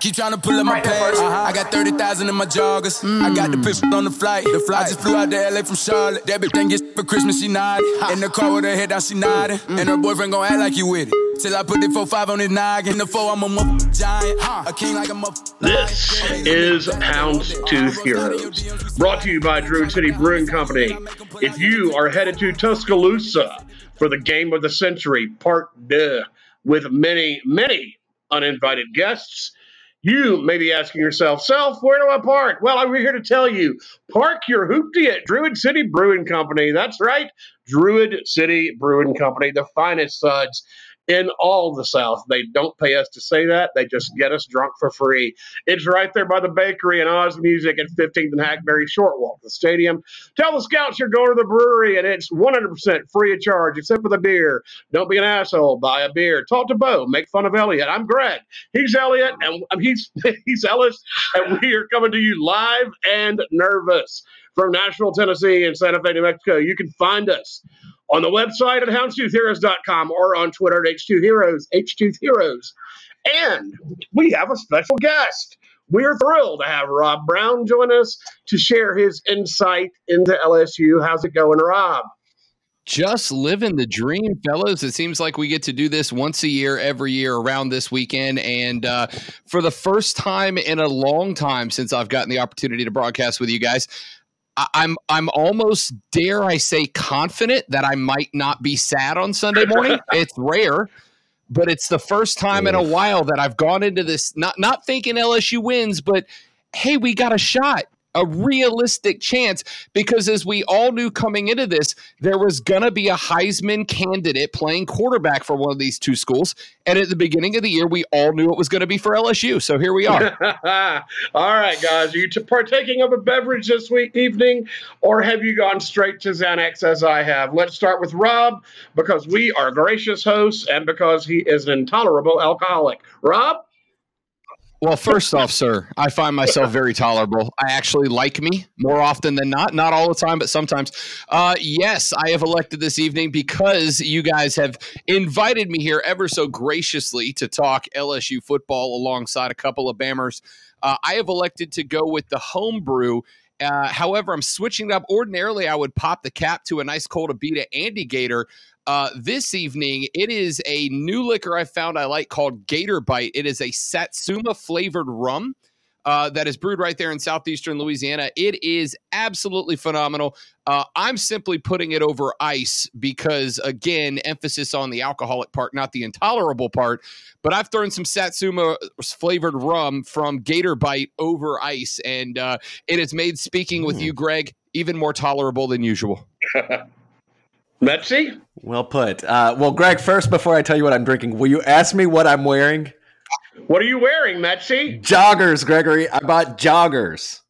keep trying to pull up my pants. Uh-huh. I got 30,000 in my joggers. Mm. I got the pistol on the flight. The flight. I just flew out to LA from Charlotte. That bitch think it's for Christmas, she nodded. In the car with her head down, she nodded. Mm. And her boyfriend gon' act like you with it. Till I put the 4-5 on his noggin. The 4, I'm a giant. A king like a muff. This is Houndstooth Heroes. Brought to you by Druid City Brewing Company. If you are headed to Tuscaloosa for the game of the century, part deux, with many, many uninvited guests, you may be asking yourself, Self, where do I park? Well, I'm here to tell you park your hoopty at Druid City Brewing Company. That's right, Druid City Brewing Company, the finest suds in all the South. They don't pay us to say that. They just get us drunk for free. It's right there by the bakery and Oz Music at 15th and Hackberry, short walk the stadium. Tell the scouts you're going to the brewery and it's 100% free of charge, except for the beer. Don't be an asshole. Buy a beer. Talk to Bo. Make fun of Elliot. I'm Greg. He's Elliot and he's he's Ellis, and we are coming to you live and nervous from Nashville, Tennessee, and Santa Fe, New Mexico. You can find us on the website at houndstoothheroes.com or on Twitter at H2Heroes, H2Heroes. And we have a special guest. We're thrilled to have Rob Brown join us to share his insight into LSU. How's it going, Rob? Just living the dream, fellows. It seems like we get to do this once a year, every year around this weekend. And uh, for the first time in a long time since I've gotten the opportunity to broadcast with you guys, I'm I'm almost dare I say confident that I might not be sad on Sunday morning. it's rare, but it's the first time in a while that I've gone into this not not thinking LSU wins, but hey, we got a shot a realistic chance because as we all knew coming into this there was going to be a Heisman candidate playing quarterback for one of these two schools. And at the beginning of the year we all knew it was going to be for LSU so here we are. All right guys are you partaking of a beverage this week evening or have you gone straight to Xanax as I have? Let's start with Rob because we are gracious hosts and because he is an intolerable alcoholic. Rob well, first off, sir, I find myself very tolerable. I actually like me more often than not. Not all the time, but sometimes. Uh, yes, I have elected this evening because you guys have invited me here ever so graciously to talk LSU football alongside a couple of Bammers. Uh, I have elected to go with the homebrew. Uh, however, I'm switching it up. Ordinarily, I would pop the cap to a nice cold Abita Andygator. Uh, this evening, it is a new liquor I found I like called Gator Bite. It is a Satsuma flavored rum. Uh, that is brewed right there in southeastern Louisiana. It is absolutely phenomenal. Uh, I'm simply putting it over ice because, again, emphasis on the alcoholic part, not the intolerable part. But I've thrown some Satsuma flavored rum from Gator Bite over ice, and uh, it has made speaking with you, Greg, even more tolerable than usual. Metzi? Well put. Uh, well, Greg, first, before I tell you what I'm drinking, will you ask me what I'm wearing? What are you wearing, Metzi? Joggers, Gregory. I bought joggers.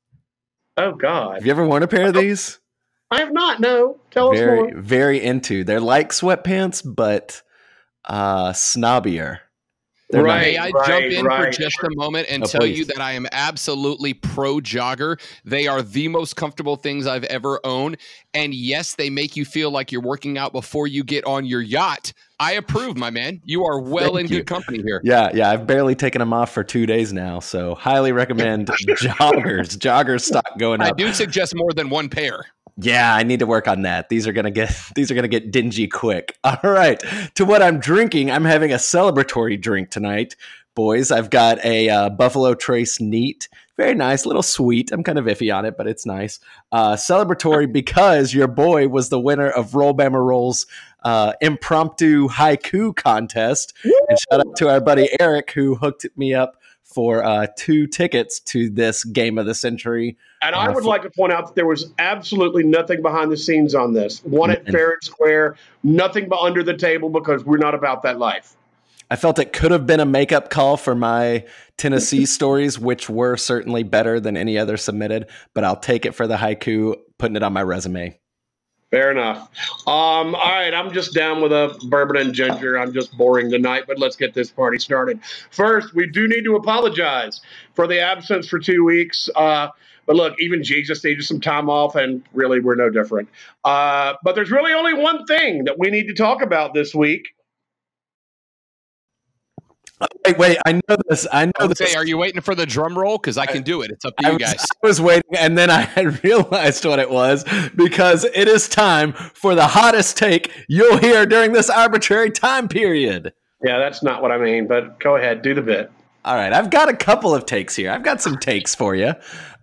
Oh, God. Have you ever worn a pair of these? I have not. No. Tell very, us more. Very into. They're like sweatpants, but uh, snobbier. They're right, May I right, jump in right. for just a moment and oh, tell please. you that I am absolutely pro jogger. They are the most comfortable things I've ever owned. And yes, they make you feel like you're working out before you get on your yacht. I approve, my man. You are well Thank in you. good company here. Yeah, yeah. I've barely taken them off for two days now. So highly recommend joggers. Joggers stock going up. I do suggest more than one pair. Yeah, I need to work on that. These are gonna get these are gonna get dingy quick. All right, to what I'm drinking. I'm having a celebratory drink tonight, boys. I've got a uh, Buffalo Trace Neat, very nice, little sweet. I'm kind of iffy on it, but it's nice. Uh, celebratory because your boy was the winner of Roll Bama Rolls uh, impromptu haiku contest. Woo! And shout out to our buddy Eric who hooked me up for uh, two tickets to this game of the century. And I uh, would for- like to point out that there was absolutely nothing behind the scenes on this. One at Fair and Square, nothing but under the table because we're not about that life. I felt it could have been a makeup call for my Tennessee stories, which were certainly better than any other submitted, but I'll take it for the haiku, putting it on my resume. Fair enough. Um, all right, I'm just down with a bourbon and ginger. I'm just boring tonight, but let's get this party started. First, we do need to apologize for the absence for two weeks. Uh, but look, even Jesus needed some time off, and really, we're no different. Uh, but there's really only one thing that we need to talk about this week. Wait, wait. I know this. I know this. Say, are you waiting for the drum roll? Because I can do it. It's up to you was, guys. I was waiting, and then I had realized what it was because it is time for the hottest take you'll hear during this arbitrary time period. Yeah, that's not what I mean, but go ahead, do the bit. All right, I've got a couple of takes here. I've got some takes for you.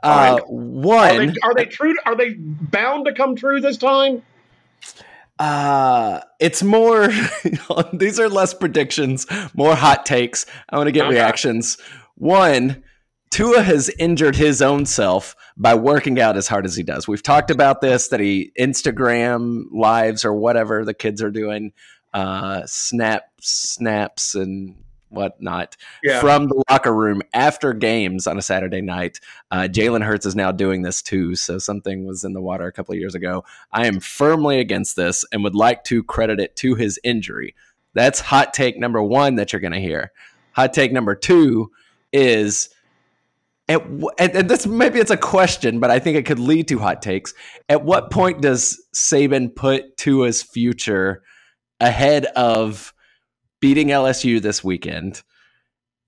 Uh, right. One, are they, are they true? Are they bound to come true this time? Uh, it's more, these are less predictions, more hot takes. I want to get okay. reactions. One, Tua has injured his own self by working out as hard as he does. We've talked about this that he Instagram lives or whatever the kids are doing, uh, snap snaps and whatnot yeah. from the locker room after games on a Saturday night. Uh, Jalen Hurts is now doing this too. So something was in the water a couple of years ago. I am firmly against this and would like to credit it to his injury. That's hot take number one that you're going to hear. Hot take number two is. At, and this maybe it's a question, but I think it could lead to hot takes. At what point does Saban put Tua's future ahead of beating LSU this weekend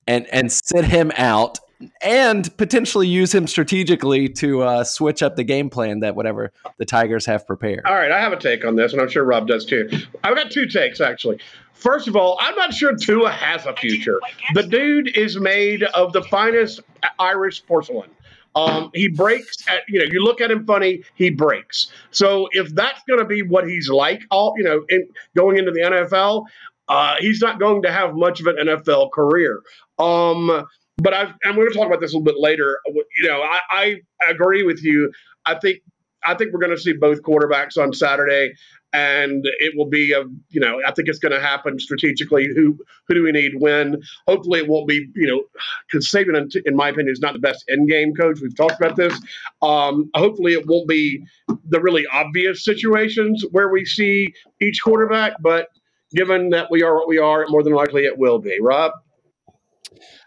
and and sit him out and potentially use him strategically to uh, switch up the game plan that whatever the Tigers have prepared. All right, I have a take on this, and I'm sure Rob does too. I've got two takes actually. First of all, I'm not sure Tua has a future. The dude is made of the finest Irish porcelain. Um, he breaks at, you know, you look at him funny, he breaks. So if that's going to be what he's like, all, you know, in, going into the NFL, uh, he's not going to have much of an NFL career. Um, but I've, and we're going to talk about this a little bit later. You know, I, I agree with you. I think I think we're going to see both quarterbacks on Saturday, and it will be a you know I think it's going to happen strategically. Who who do we need when? Hopefully, it won't be you know because Saban, in my opinion, is not the best end game coach. We've talked about this. Um, hopefully, it won't be the really obvious situations where we see each quarterback, but given that we are what we are, more than likely it will be. Rob?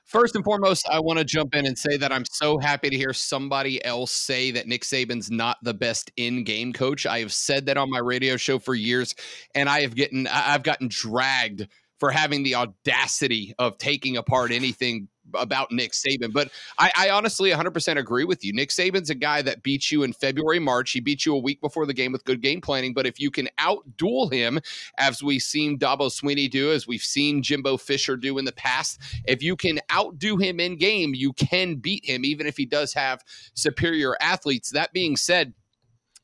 First and foremost, I want to jump in and say that I'm so happy to hear somebody else say that Nick Saban's not the best in-game coach. I have said that on my radio show for years, and I have gotten I've gotten dragged for having the audacity of taking apart anything about Nick Saban. But I, I, honestly 100% agree with you. Nick Saban's a guy that beats you in February, March. He beat you a week before the game with good game planning. But if you can outduel him, as we've seen Dabo Swinney do, as we've seen Jimbo Fisher do in the past, if you can outdo him in game, you can beat him, even if he does have superior athletes. That being said,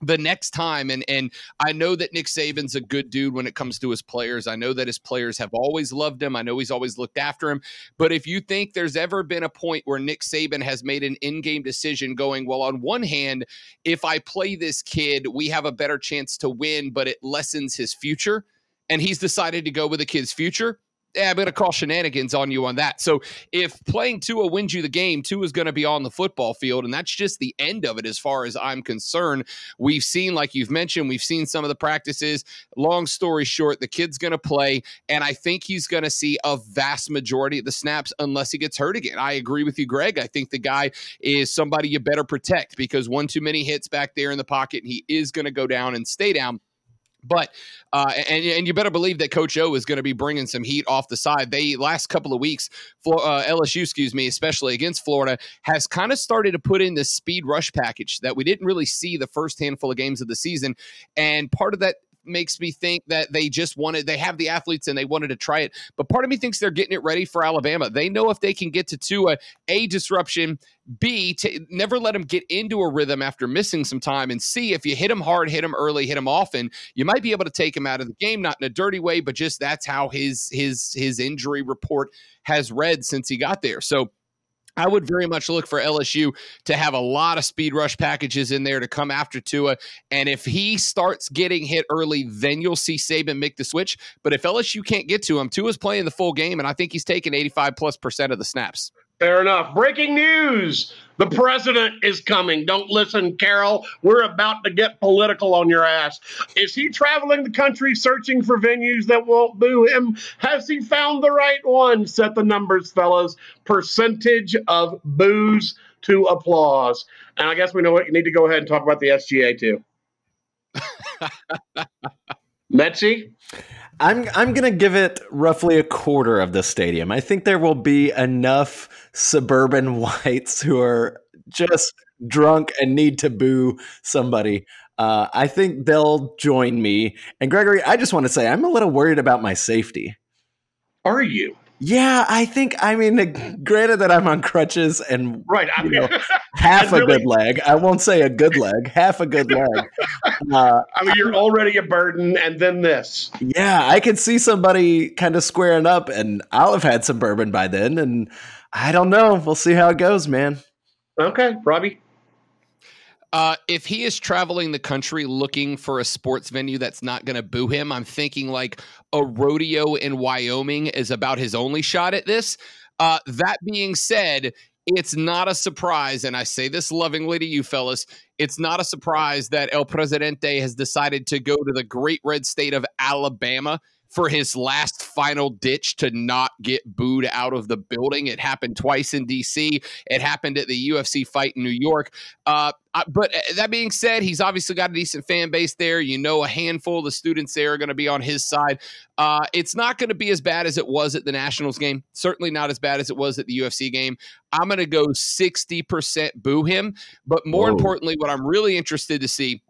the next time and and I know that Nick Saban's a good dude when it comes to his players. I know that his players have always loved him. I know he's always looked after him. But if you think there's ever been a point where Nick Saban has made an in-game decision going, well, on one hand, if I play this kid, we have a better chance to win, but it lessens his future, and he's decided to go with the kid's future yeah, I'm going to call shenanigans on you on that. So if playing Tua wins you the game, Tua is going to be on the football field, and that's just the end of it as far as I'm concerned. We've seen, like you've mentioned, we've seen some of the practices. Long story short, the kid's going to play, and I think he's going to see a vast majority of the snaps unless he gets hurt again. I agree with you, Greg. I think the guy is somebody you better protect because one too many hits back there in the pocket, and he is going to go down and stay down. But uh, and and you better believe that Coach O is going to be bringing some heat off the side. They last couple of weeks, for uh, LSU, excuse me, especially against Florida, has kind of started to put in this speed rush package that we didn't really see the first handful of games of the season. And part of that makes me think that they just wanted they have the athletes and they wanted to try it. But part of me thinks they're getting it ready for Alabama. They know if they can get to Tua, a disruption, B to never let him get into a rhythm after missing some time, and C if you hit him hard, hit him early, hit him often, you might be able to take him out of the game, not in a dirty way, but just that's how his his his injury report has read since he got there. So I would very much look for LSU to have a lot of speed rush packages in there to come after Tua. And if he starts getting hit early, then you'll see Saban make the switch. But if LSU can't get to him, Tua's playing the full game, and I think he's taking 85 plus percent of the snaps. Fair enough. Breaking news. The president is coming. Don't listen, Carol. We're about to get political on your ass. Is he traveling the country searching for venues that won't boo him? Has he found the right one? Set the numbers, fellas. Percentage of boos to applause. And I guess we know what you need to go ahead and talk about the SGA too. Metzi? I'm I'm gonna give it roughly a quarter of the stadium. I think there will be enough suburban whites who are just drunk and need to boo somebody. Uh, I think they'll join me. And Gregory, I just want to say I'm a little worried about my safety. Are you? Yeah, I think. I mean, granted that I'm on crutches and right, I you know, half really, a good leg. I won't say a good leg, half a good leg. Uh, I mean, you're already a burden, and then this. Yeah, I could see somebody kind of squaring up, and I'll have had some bourbon by then, and I don't know. We'll see how it goes, man. Okay, Robbie. Uh, if he is traveling the country looking for a sports venue that's not going to boo him, I'm thinking like a rodeo in Wyoming is about his only shot at this. Uh, that being said, it's not a surprise, and I say this lovingly to you fellas, it's not a surprise that El Presidente has decided to go to the great red state of Alabama for his last final ditch to not get booed out of the building. It happened twice in DC. It happened at the UFC fight in New York. Uh, but uh, that being said, he's obviously got a decent fan base there. You know, a handful of the students there are going to be on his side. Uh, it's not going to be as bad as it was at the Nationals game. Certainly not as bad as it was at the UFC game. I'm going to go 60% boo him. But more Whoa. importantly, what I'm really interested to see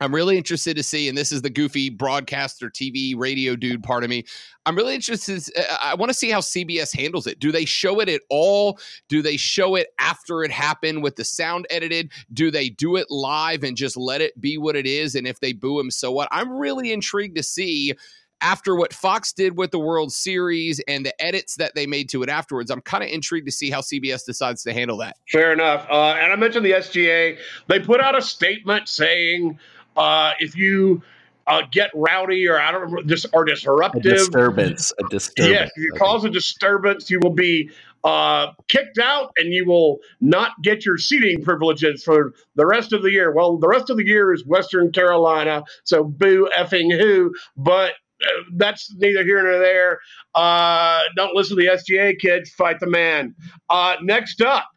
I'm really interested to see, and this is the goofy broadcaster, TV, radio dude part of me. I'm really interested. Uh, I want to see how CBS handles it. Do they show it at all? Do they show it after it happened with the sound edited? Do they do it live and just let it be what it is? And if they boo him, so what? I'm really intrigued to see after what Fox did with the World Series and the edits that they made to it afterwards, I'm kind of intrigued to see how CBS decides to handle that. Fair enough. Uh, and I mentioned the SGA. They put out a statement saying uh, if you uh, get rowdy or I don't know, dis- or disruptive. A disturbance. A disturbance. Yes, if you cause a disturbance, you will be uh, kicked out and you will not get your seating privileges for the rest of the year. Well, the rest of the year is Western Carolina, so boo effing who, but uh, that's neither here nor there. Uh, don't listen to the SGA kids, fight the man. Uh, next up,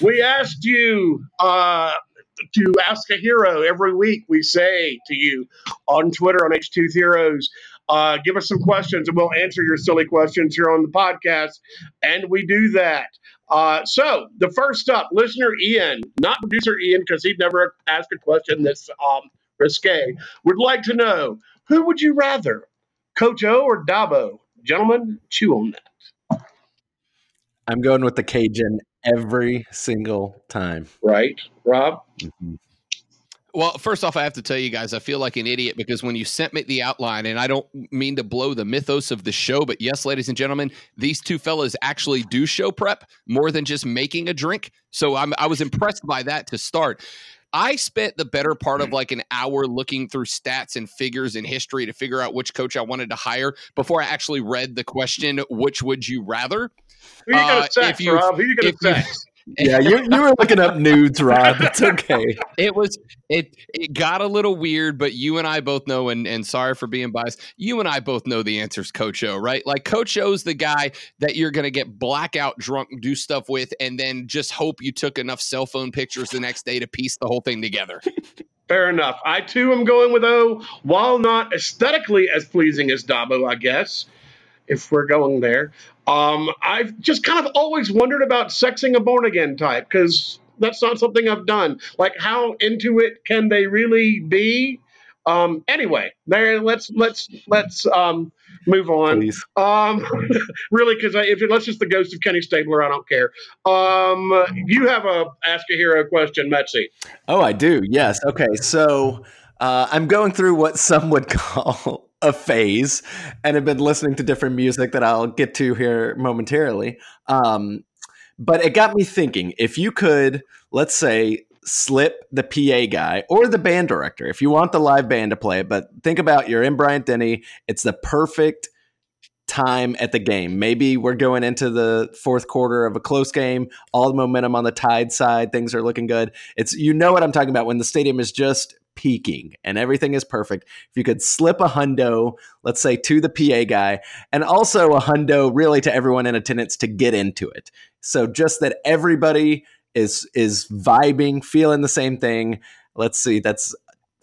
we asked you uh, to ask a hero every week. We say to you on Twitter on H2 Heroes, uh, give us some questions and we'll answer your silly questions here on the podcast. And we do that. Uh, so the first up, listener Ian, not producer Ian, because he'd never asked a question this um, risque, would like to know who would you rather, Coach O or Dabo? Gentlemen, chew on that. I'm going with the Cajun every single time. Right, Rob? Mm-hmm. Well, first off, I have to tell you guys, I feel like an idiot because when you sent me the outline, and I don't mean to blow the mythos of the show, but yes, ladies and gentlemen, these two fellas actually do show prep more than just making a drink. So I'm, I was impressed by that to start. I spent the better part of like an hour looking through stats and figures and history to figure out which coach I wanted to hire before I actually read the question, which would you rather? Who you gonna uh, sex, you, Rob? Who you gonna sex? Yeah, you, you were looking up nudes, Rob. It's okay. It was it it got a little weird, but you and I both know, and, and sorry for being biased, you and I both know the answer's Coach O, right? Like Coach O's the guy that you're gonna get blackout drunk, do stuff with, and then just hope you took enough cell phone pictures the next day to piece the whole thing together. Fair enough. I too am going with O, while not aesthetically as pleasing as Dabo, I guess if we're going there. Um, I've just kind of always wondered about sexing a born again type because that's not something I've done. Like, how into it can they really be? Um, anyway, there. Let's let's let's um, move on. Um, really, because if it, let's just the ghost of Kenny Stabler, I don't care. Um, you have a ask a hero question, Metzi. Oh, I do. Yes. Okay. So uh, I'm going through what some would call a phase and have been listening to different music that I'll get to here momentarily. Um, but it got me thinking if you could, let's say, slip the PA guy or the band director, if you want the live band to play it, but think about you're in Bryant Denny, it's the perfect time at the game. Maybe we're going into the fourth quarter of a close game, all the momentum on the tide side, things are looking good. It's you know what I'm talking about when the stadium is just peaking and everything is perfect. If you could slip a hundo, let's say to the PA guy, and also a hundo really to everyone in attendance to get into it. So just that everybody is is vibing, feeling the same thing. Let's see, that's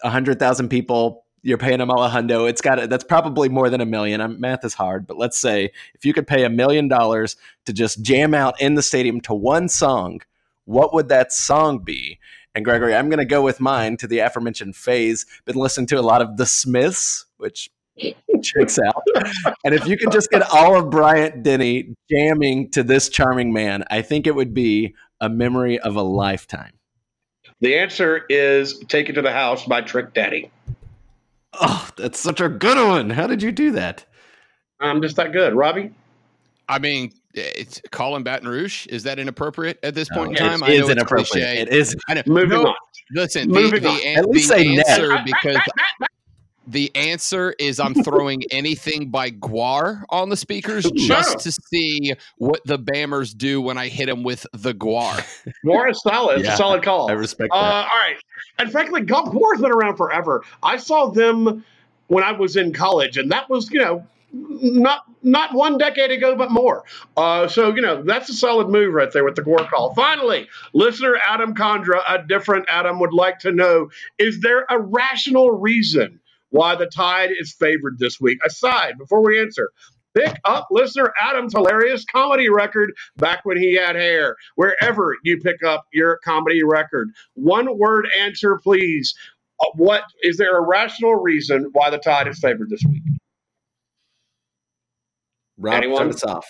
a hundred thousand people you're paying them all a hundo. It's got that's probably more than a million. I'm, math is hard, but let's say if you could pay a million dollars to just jam out in the stadium to one song, what would that song be? And Gregory, I'm going to go with mine to the aforementioned phase. Been listening to a lot of The Smiths, which checks out. and if you could just get all of Bryant Denny jamming to this charming man, I think it would be a memory of a lifetime. The answer is "Take It to the House" by Trick Daddy. Oh, that's such a good one. How did you do that? I'm just that good, Robbie. I mean, it's calling Baton Rouge. Is that inappropriate at this point in time? It is inappropriate. Cliche. It is. I know. Moving no, on. Listen, Moving the, the, on. At least the answer net. because the answer is I'm throwing anything by GWAR on the speakers just to see what the Bammers do when I hit them with the GWAR. GWAR is solid. It's yeah, a solid call. I respect uh, that. all right. And frankly, GWAR's been around forever. I saw them when I was in college, and that was, you know, not not one decade ago, but more. Uh, so you know that's a solid move right there with the GWAR call. Finally, listener Adam Condra, a different Adam, would like to know: Is there a rational reason why the Tide is favored this week. Aside, before we answer, pick up listener Adam's hilarious comedy record back when he had hair. Wherever you pick up your comedy record, one word answer, please. Uh, what is there a rational reason why the Tide is favored this week? Rob, Anyone? turn us off.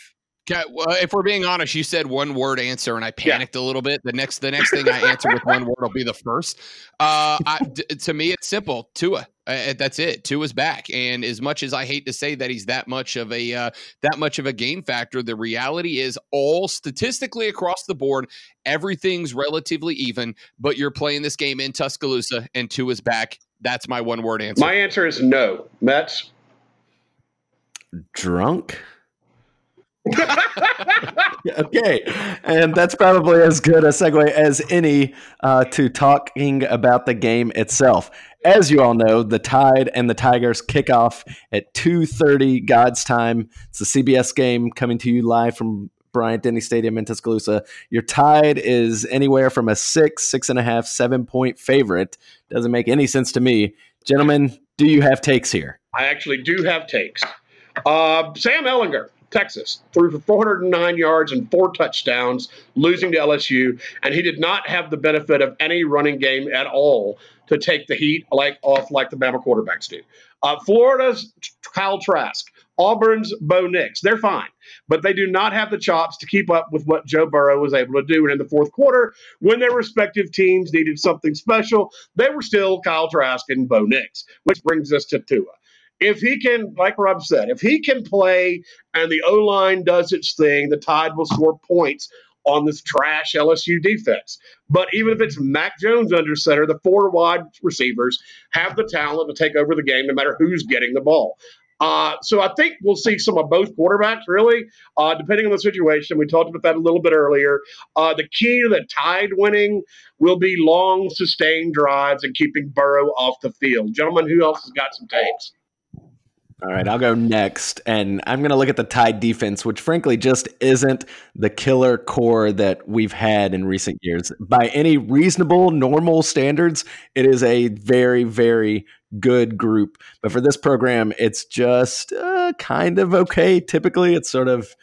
Okay, well, if we're being honest, you said one word answer, and I panicked yeah. a little bit. The next, the next thing I answer with one word will be the first. Uh, I, d- to me, it's simple. Tua. Uh, that's it. Tua's back, and as much as I hate to say that he's that much of a uh, that much of a game factor, the reality is all statistically across the board, everything's relatively even. But you're playing this game in Tuscaloosa, and Tua's back. That's my one word answer. My answer is no. Mets drunk. okay, and that's probably as good a segue as any uh, to talking about the game itself. As you all know, the Tide and the Tigers kick off at 2.30 God's time. It's the CBS game coming to you live from Bryant Denny Stadium in Tuscaloosa. Your Tide is anywhere from a six, six and a half, seven point favorite. Doesn't make any sense to me. Gentlemen, do you have takes here? I actually do have takes. Uh, Sam Ehlinger Texas, threw for 409 yards and four touchdowns, losing to LSU, and he did not have the benefit of any running game at all to take the heat like off like the Bama quarterbacks do. Uh, Florida's Kyle Trask, Auburn's Bo Nix, they're fine, but they do not have the chops to keep up with what Joe Burrow was able to do. And in the fourth quarter, when their respective teams needed something special, they were still Kyle Trask and Bo Nix, which brings us to Tua if he can, like Rob said, if he can play and the O line does its thing, the Tide will score points on this trash LSU defense. But even if it's Mac Jones under center, the four wide receivers have the talent to take over the game no matter who's getting the ball. Uh, so I think we'll see some of both quarterbacks, really, uh, depending on the situation. We talked about that a little bit earlier. Uh, the key to the Tide winning will be long, sustained drives and keeping Burrow off the field. Gentlemen, who else has got some takes? All right, I'll go next. And I'm going to look at the Tide defense, which frankly just isn't the killer core that we've had in recent years. By any reasonable, normal standards, it is a very, very good group. But for this program, it's just uh, kind of okay. Typically, it's sort of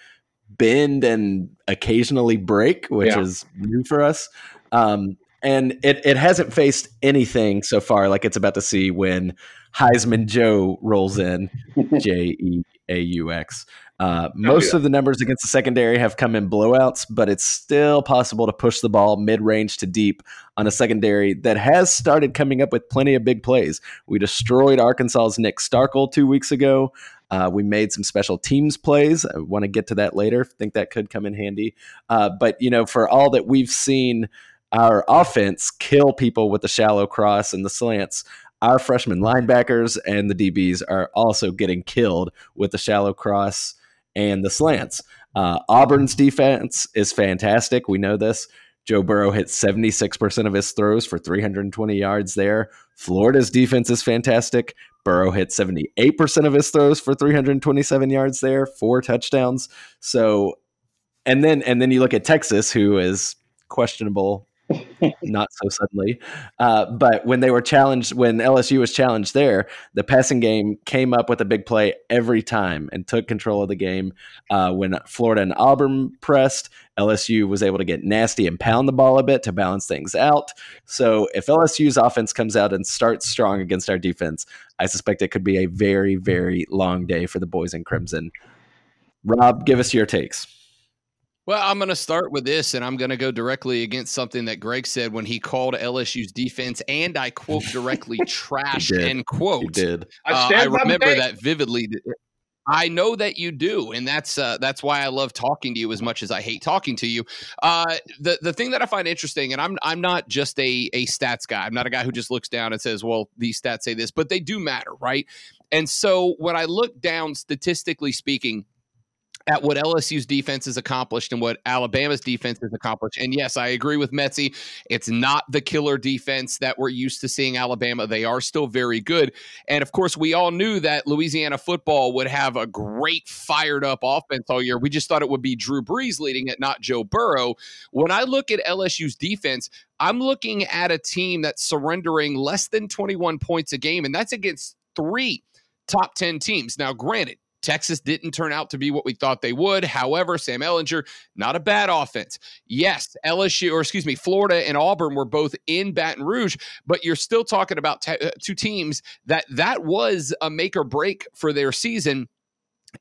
bend and occasionally break, which yeah. is new for us. Um, and it, it hasn't faced anything so far like it's about to see when Heisman Joe rolls in, J E A U X. Uh, most of the numbers against the secondary have come in blowouts, but it's still possible to push the ball mid range to deep on a secondary that has started coming up with plenty of big plays. We destroyed Arkansas's Nick Starkel two weeks ago. Uh, we made some special teams plays. I want to get to that later. Think that could come in handy. Uh, but, you know, for all that we've seen our offense kill people with the shallow cross and the slants, our freshman linebackers and the DBs are also getting killed with the shallow cross and the slants. Uh, Auburn's defense is fantastic. We know this. Joe Burrow hit 76% of his throws for 320 yards there. Florida's defense is fantastic. Burrow hit 78% of his throws for 327 yards there, four touchdowns. So, and then and then you look at Texas, who is questionable not so suddenly. Uh, but when they were challenged, when LSU was challenged there, the passing game came up with a big play every time and took control of the game. Uh, when Florida and Auburn pressed, LSU was able to get nasty and pound the ball a bit to balance things out. So if LSU's offense comes out and starts strong against our defense, I suspect it could be a very, very long day for the boys in Crimson. Rob, give us your takes. Well, I'm going to start with this, and I'm going to go directly against something that Greg said when he called LSU's defense, and I quote directly, "trash." End quote. He did. I, uh, I remember that vividly. I know that you do, and that's uh, that's why I love talking to you as much as I hate talking to you. Uh, the the thing that I find interesting, and I'm I'm not just a a stats guy. I'm not a guy who just looks down and says, "Well, these stats say this," but they do matter, right? And so when I look down, statistically speaking, at what LSU's defense has accomplished and what Alabama's defense has accomplished. And yes, I agree with Metzi. It's not the killer defense that we're used to seeing Alabama. They are still very good. And of course, we all knew that Louisiana football would have a great fired up offense all year. We just thought it would be Drew Brees leading it, not Joe Burrow. When I look at LSU's defense, I'm looking at a team that's surrendering less than 21 points a game, and that's against three top 10 teams. Now, granted, Texas didn't turn out to be what we thought they would. However, Sam Ehlinger, not a bad offense. Yes, LSU, or excuse me, Florida and Auburn were both in Baton Rouge, but you're still talking about te- uh, two teams that that was a make or break for their season.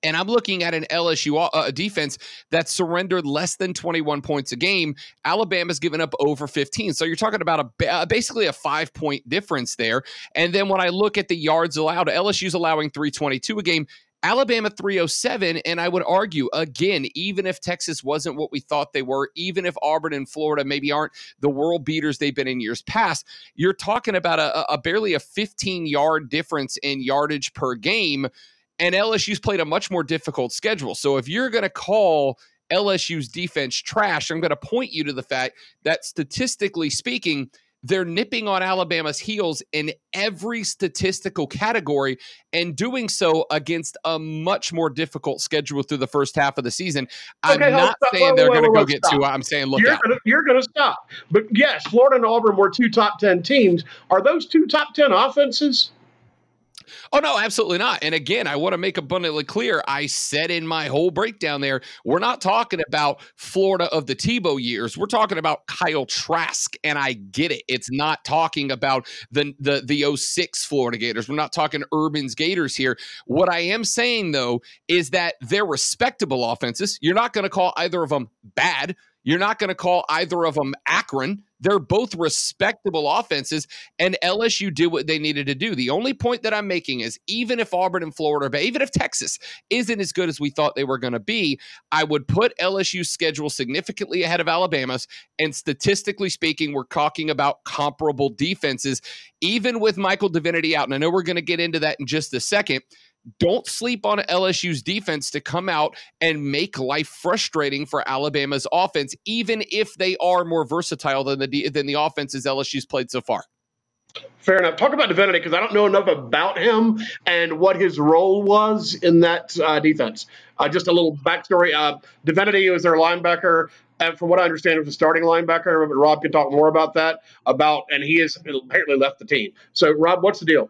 And I'm looking at an LSU uh, defense that surrendered less than 21 points a game. Alabama's given up over 15. So you're talking about a uh, basically a five point difference there. And then when I look at the yards allowed, LSU's allowing 322 a game. Alabama 307. And I would argue, again, even if Texas wasn't what we thought they were, even if Auburn and Florida maybe aren't the world beaters they've been in years past, you're talking about a, a barely a 15 yard difference in yardage per game. And LSU's played a much more difficult schedule. So if you're going to call LSU's defense trash, I'm going to point you to the fact that statistically speaking, they're nipping on Alabama's heels in every statistical category and doing so against a much more difficult schedule through the first half of the season. I'm okay, not saying they're going to go get stop. two. I'm saying look you're out. Gonna, you're going to stop. But yes, Florida and Auburn were two top 10 teams. Are those two top 10 offenses? Oh no, absolutely not. And again, I want to make abundantly clear. I said in my whole breakdown there, we're not talking about Florida of the Tebow years. We're talking about Kyle Trask, and I get it. It's not talking about the the the 06 Florida Gators. We're not talking Urban's Gators here. What I am saying though is that they're respectable offenses. You're not going to call either of them bad. You're not going to call either of them Akron. They're both respectable offenses, and LSU did what they needed to do. The only point that I'm making is even if Auburn and Florida, but even if Texas isn't as good as we thought they were going to be, I would put LSU's schedule significantly ahead of Alabama's. And statistically speaking, we're talking about comparable defenses, even with Michael Divinity out. And I know we're going to get into that in just a second don't sleep on LSU's defense to come out and make life frustrating for Alabama's offense, even if they are more versatile than the than the offenses LSU's played so far. Fair enough. Talk about Divinity because I don't know enough about him and what his role was in that uh, defense. Uh, just a little backstory. Uh, Divinity was their linebacker. And from what I understand, was a starting linebacker. But Rob can talk more about that. About and he has apparently left the team. So, Rob, what's the deal?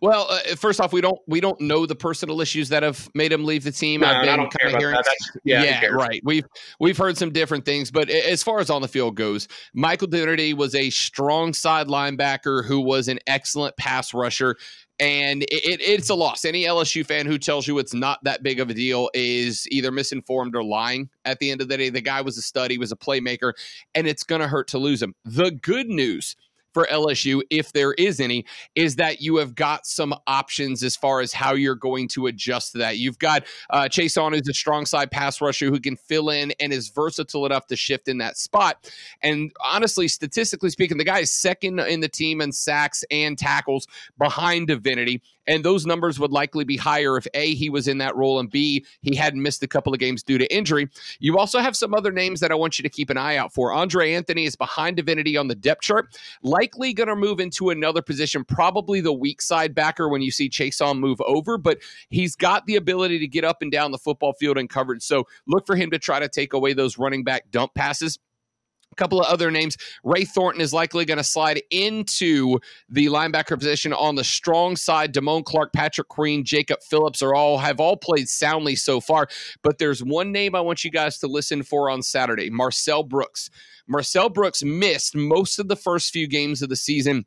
Well, uh, first off, we don't we don't know the personal issues that have made him leave the team. No, I've been kind of hearing, yeah, yeah right. We've we've heard some different things, but as far as on the field goes, Michael Divinity was a strong side linebacker who was an excellent pass rusher. And it, it, it's a loss. Any LSU fan who tells you it's not that big of a deal is either misinformed or lying. At the end of the day, the guy was a stud, he was a playmaker, and it's going to hurt to lose him. The good news for LSU, if there is any, is that you have got some options as far as how you're going to adjust to that. You've got uh, Chaisson, is a strong side pass rusher who can fill in and is versatile enough to shift in that spot. And honestly, statistically speaking, the guy is second in the team in sacks and tackles behind Divinity. And those numbers would likely be higher if A, he was in that role, and B, he hadn't missed a couple of games due to injury. You also have some other names that I want you to keep an eye out for. Andre Anthony is behind Divinity on the depth chart, likely going to move into another position, probably the weak side backer when you see Chaisson move over, but he's got the ability to get up and down the football field and coverage. So look for him to try to take away those running back dump passes. A couple of other names. Ray Thornton is likely going to slide into the linebacker position on the strong side. Damone Clark, Patrick Queen, Jacob Phillips are all have all played soundly so far. But there's one name I want you guys to listen for on Saturday: Marcel Brooks. Marcel Brooks missed most of the first few games of the season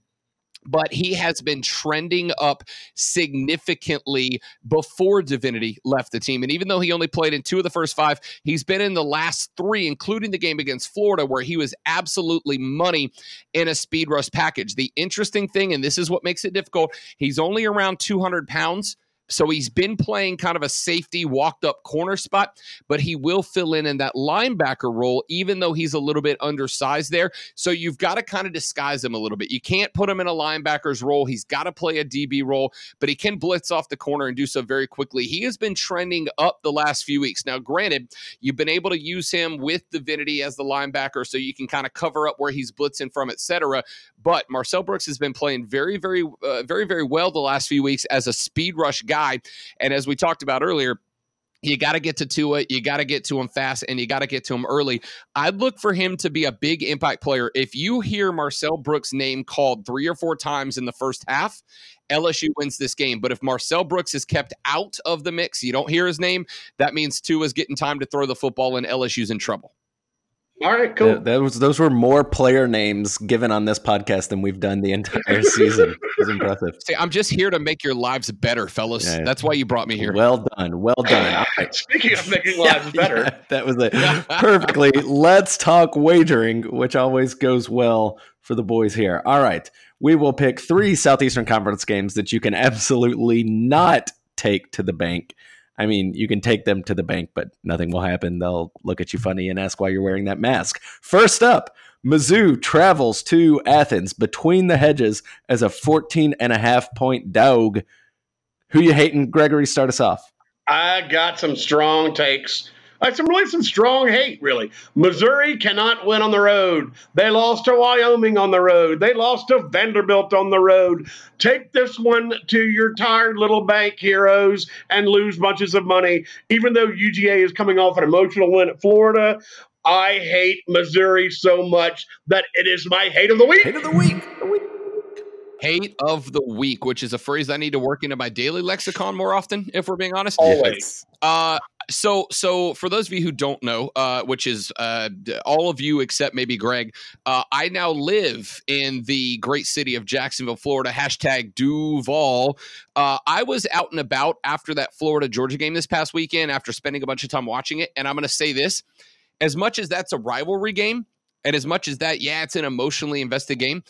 but he has been trending up significantly before Divinity left the team. And even though he only played in two of the first five, he's been in the last three, including the game against Florida, where he was absolutely money in a speed rush package. The interesting thing, and this is what makes it difficult, he's only around 200 pounds. So he's been playing kind of a safety walked up corner spot, but he will fill in in that linebacker role, even though he's a little bit undersized there. So you've got to kind of disguise him a little bit. You can't put him in a linebacker's role. He's got to play a DB role, but he can blitz off the corner and do so very quickly. He has been trending up the last few weeks. Now, granted, you've been able to use him with Divinity as the linebacker, so you can kind of cover up where he's blitzing from, etc. But Marcel Brooks has been playing very, very, uh, very, very well the last few weeks as a speed rush guy guy. And as we talked about earlier, you got to get to Tua. You got to get to him fast, and you got to get to him early. I'd look for him to be a big impact player. If you hear Marcel Brooks' name called three or four times in the first half, LSU wins this game. But if Marcel Brooks is kept out of the mix, you don't hear his name, that means Tua's getting time to throw the football, and LSU's in trouble. All right, cool. That, that, was those were more player names given on this podcast than we've done the entire season. It was impressive. See, I'm just here to make your lives better, fellas. Yeah, That's why you brought me here. Well done. Well done. Speaking of making lives yeah, better, yeah, that was it. Perfectly. Let's talk wagering, which always goes well for the boys here. All right. We will pick three Southeastern Conference games that you can absolutely not take to the bank I mean, you can take them to the bank, but nothing will happen. They'll look at you funny and ask why you're wearing that mask. First up, Mizzou travels to Athens between the hedges as a 14 and a half point dog. Who you hating, Gregory? Start us off. I got some strong takes like some really some strong hate, really. Missouri cannot win on the road. They lost to Wyoming on the road. They lost to Vanderbilt on the road. Take this one to your tired little bank heroes and lose bunches of money. Even though UGA is coming off an emotional win at Florida, I hate Missouri so much that it is my hate of the week. Hate of the week. Hate of the week, which is a phrase I need to work into my daily lexicon more often, if we're being honest. Always. Uh, so so for those of you who don't know uh, which is uh, all of you except maybe greg uh, i now live in the great city of jacksonville florida hashtag duval. Uh, i was out and about after that florida georgia game this past weekend after spending a bunch of time watching it and i'm going to say this as much as that's a rivalry game and as much as that yeah it's an emotionally invested game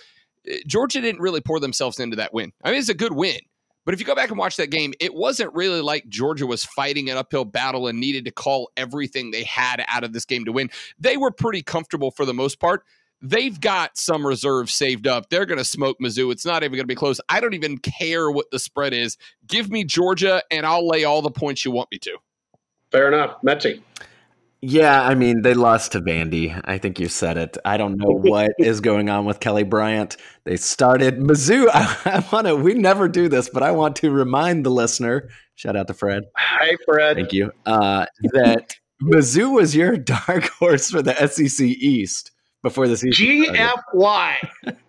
eh, georgia didn't really pour themselves into that win. I mean it's a good win but if you go back and watch that game, it wasn't really like Georgia was fighting an uphill battle and needed to call everything they had out of this game to win. They were pretty comfortable for the most part. They've got some reserves saved up. They're going to smoke Mizzou. It's not even going to be close. I don't even care what the spread is. Give me Georgia, and I'll lay all the points you want me to. Fair enough. Metsy. Yeah, I mean, they lost to Vandy. I think you said it. I don't know what is going on with Kelly Bryant. They started Mizzou. I, I want to, we never do this, but I want to remind the listener, shout out to Fred. Hi, Fred. Thank you. Uh, that Mizzou was your dark horse for the SEC East before the season. GFY.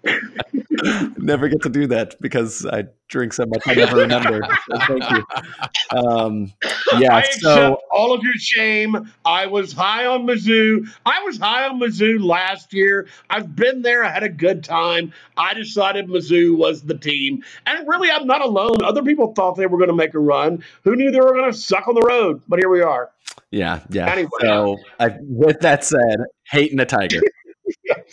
never get to do that because I drink so much I never remember. So thank you. Um, yeah, I so all of your shame. I was high on Mizzou. I was high on Mizzou last year. I've been there. I had a good time. I decided Mizzou was the team, and really, I'm not alone. Other people thought they were going to make a run. Who knew they were going to suck on the road? But here we are. Yeah, yeah. Anyway, so I, with that said, hating the tiger.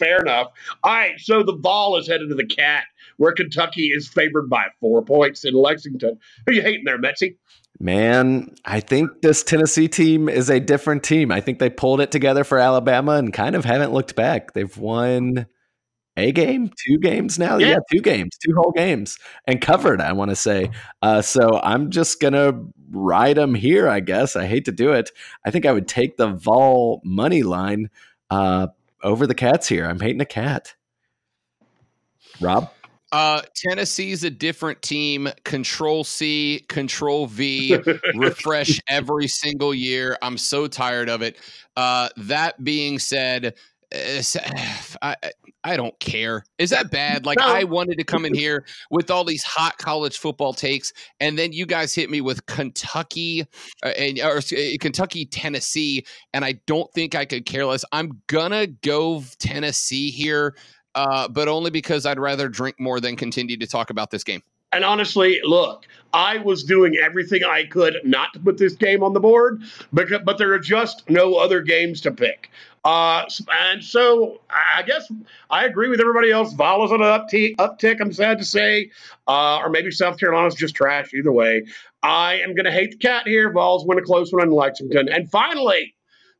Fair enough. All right, so the ball is headed to the cat, where Kentucky is favored by four points in Lexington. Who are you hating there, Metsy? Man, I think this Tennessee team is a different team. I think they pulled it together for Alabama and kind of haven't looked back. They've won a game, two games now. Yeah, yeah two games, two whole games, and covered. I want to say. Uh, so I'm just gonna ride them here. I guess I hate to do it. I think I would take the Vol money line. Uh, over the cats here. I'm hating a cat. Rob? Uh, Tennessee's a different team. Control C, Control V, refresh every single year. I'm so tired of it. Uh, that being said, I, I don't care. Is that bad? Like no. I wanted to come in here with all these hot college football takes, and then you guys hit me with Kentucky uh, and or uh, Kentucky Tennessee, and I don't think I could care less. I'm gonna go Tennessee here, uh, but only because I'd rather drink more than continue to talk about this game. And honestly, look, I was doing everything I could not to put this game on the board, because, but there are just no other games to pick. Uh, and so I guess I agree with everybody else. Vol is on an uptick, uptick I'm sad to say. Uh, or maybe South Carolina's just trash. Either way, I am going to hate the cat here. Vols win a close one in Lexington. And finally,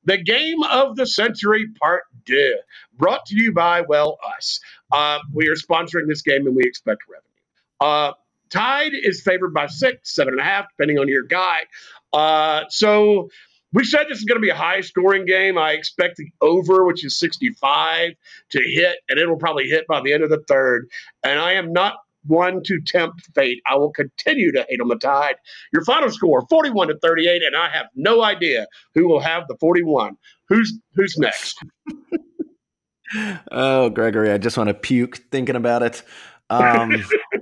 the game of the century part two, brought to you by, well, us. Uh, we are sponsoring this game and we expect revenue. Uh, Tide is favored by six, seven and a half, depending on your guy. Uh, so we said this is going to be a high scoring game. I expect the over, which is 65, to hit, and it'll probably hit by the end of the third. And I am not one to tempt fate. I will continue to hate on the tide. Your final score 41 to 38, and I have no idea who will have the 41. Who's who's next? oh, Gregory, I just want to puke thinking about it. Um,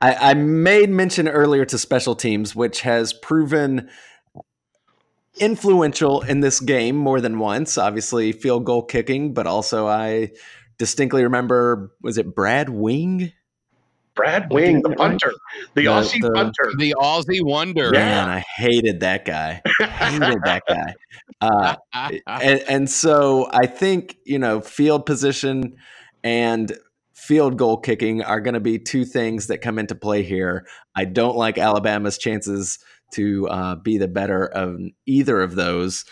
I, I made mention earlier to special teams, which has proven influential in this game more than once. Obviously, field goal kicking, but also I distinctly remember was it Brad Wing? Brad Wing, the punter, the, the Aussie the, punter, the Aussie wonder. Man, I hated that guy. hated that guy. Uh, and, and so I think you know field position and field goal kicking are going to be two things that come into play here. I don't like Alabama's chances to uh, be the better of either of those.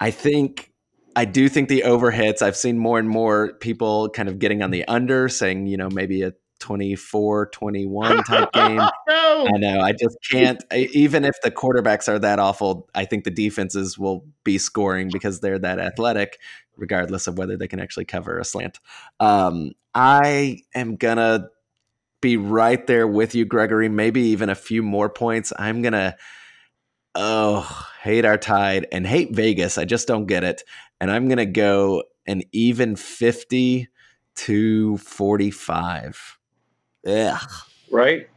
I think I do think the overhits. I've seen more and more people kind of getting on the under, saying you know maybe a 24 21 type game. no. I know. I just can't. even if the quarterbacks are that awful, I think the defenses will be scoring because they're that athletic, regardless of whether they can actually cover a slant. Um, I am to be right there with you, Gregory. Maybe even a few more points. I'm gonna oh hate our tide and hate Vegas. I just don't get it. And I'm gonna go an even 50 to 45. Yeah. Right.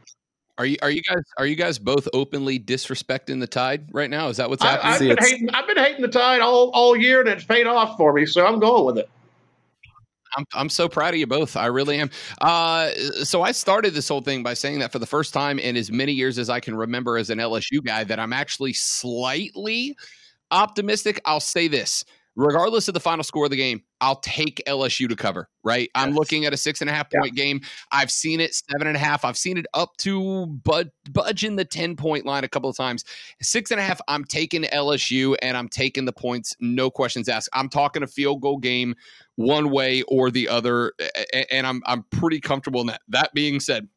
Are you are you guys are you guys both openly disrespecting the tide right now? Is that what's happening? I, have been hating I've been hating the tide all, all year and it's paid off for me, so I'm going with it. I'm, I'm so proud of you both. I really am. Uh, so I started this whole thing by saying that for the first time in as many years as I can remember as an LSU guy, that I'm actually slightly optimistic. I'll say this regardless of the final score of the game, I'll take LSU to cover, right? Yes. I'm looking at a six and a half point yeah. game. I've seen it seven and a half. I've seen it up to bud, budge in the 10 point line a couple of times. Six and a half, I'm taking LSU and I'm taking the points, no questions asked. I'm talking a field goal game one way or the other, and I'm, I'm pretty comfortable in that. That being said,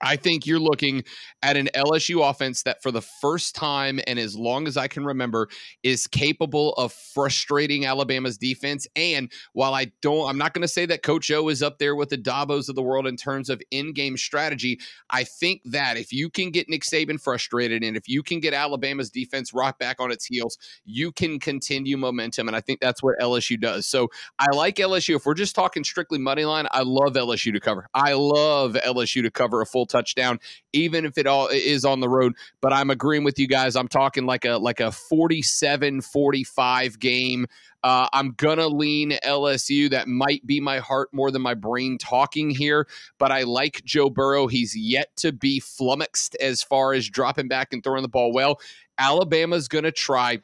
I think you're looking at an LSU offense that, for the first time and as long as I can remember, is capable of frustrating Alabama's defense. And while I don't, I'm not going to say that Coach O is up there with the Dabos of the world in terms of in game strategy. I think that if you can get Nick Saban frustrated and if you can get Alabama's defense rock back on its heels, you can continue momentum. And I think that's what LSU does. So I like LSU. If we're just talking strictly money line, I love LSU to cover. I love LSU to cover a full touchdown, even if it all is on the road. But I'm agreeing with you guys. I'm talking like a like a 47 45 game. Uh, I'm gonna lean LSU. That might be my heart more than my brain talking here, but I like Joe Burrow. He's yet to be flummoxed as far as dropping back and throwing the ball well. Alabama's gonna try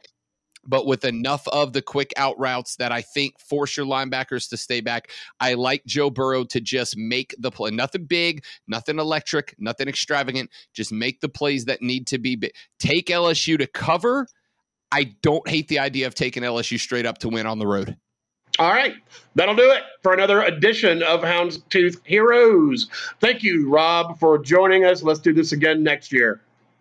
but with enough of the quick out routes that I think force your linebackers to stay back. I like Joe Burrow to just make the play. Nothing big, nothing electric, nothing extravagant. Just make the plays that need to be. Take LSU to cover. I don't hate the idea of taking LSU straight up to win on the road. All right. That'll do it for another edition of Houndstooth Heroes. Thank you, Rob, for joining us. Let's do this again next year.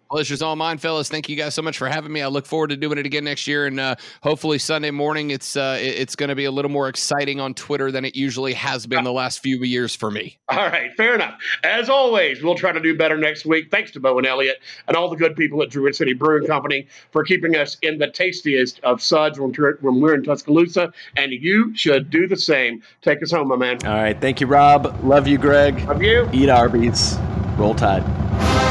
Pleasure's all mine, fellas. Thank you guys so much for having me. I look forward to doing it again next year, and uh, hopefully Sunday morning it's uh, it's going to be a little more exciting on Twitter than it usually has been the last few years for me. All right, fair enough. As always, we'll try to do better next week. Thanks to Bo and Elliot and all the good people at Druid City Brewing Company for keeping us in the tastiest of suds when we're, when we're in Tuscaloosa, and you should do the same. Take us home, my man. All right, thank you, Rob. Love you, Greg. Love you. Eat Arby's. Roll Tide.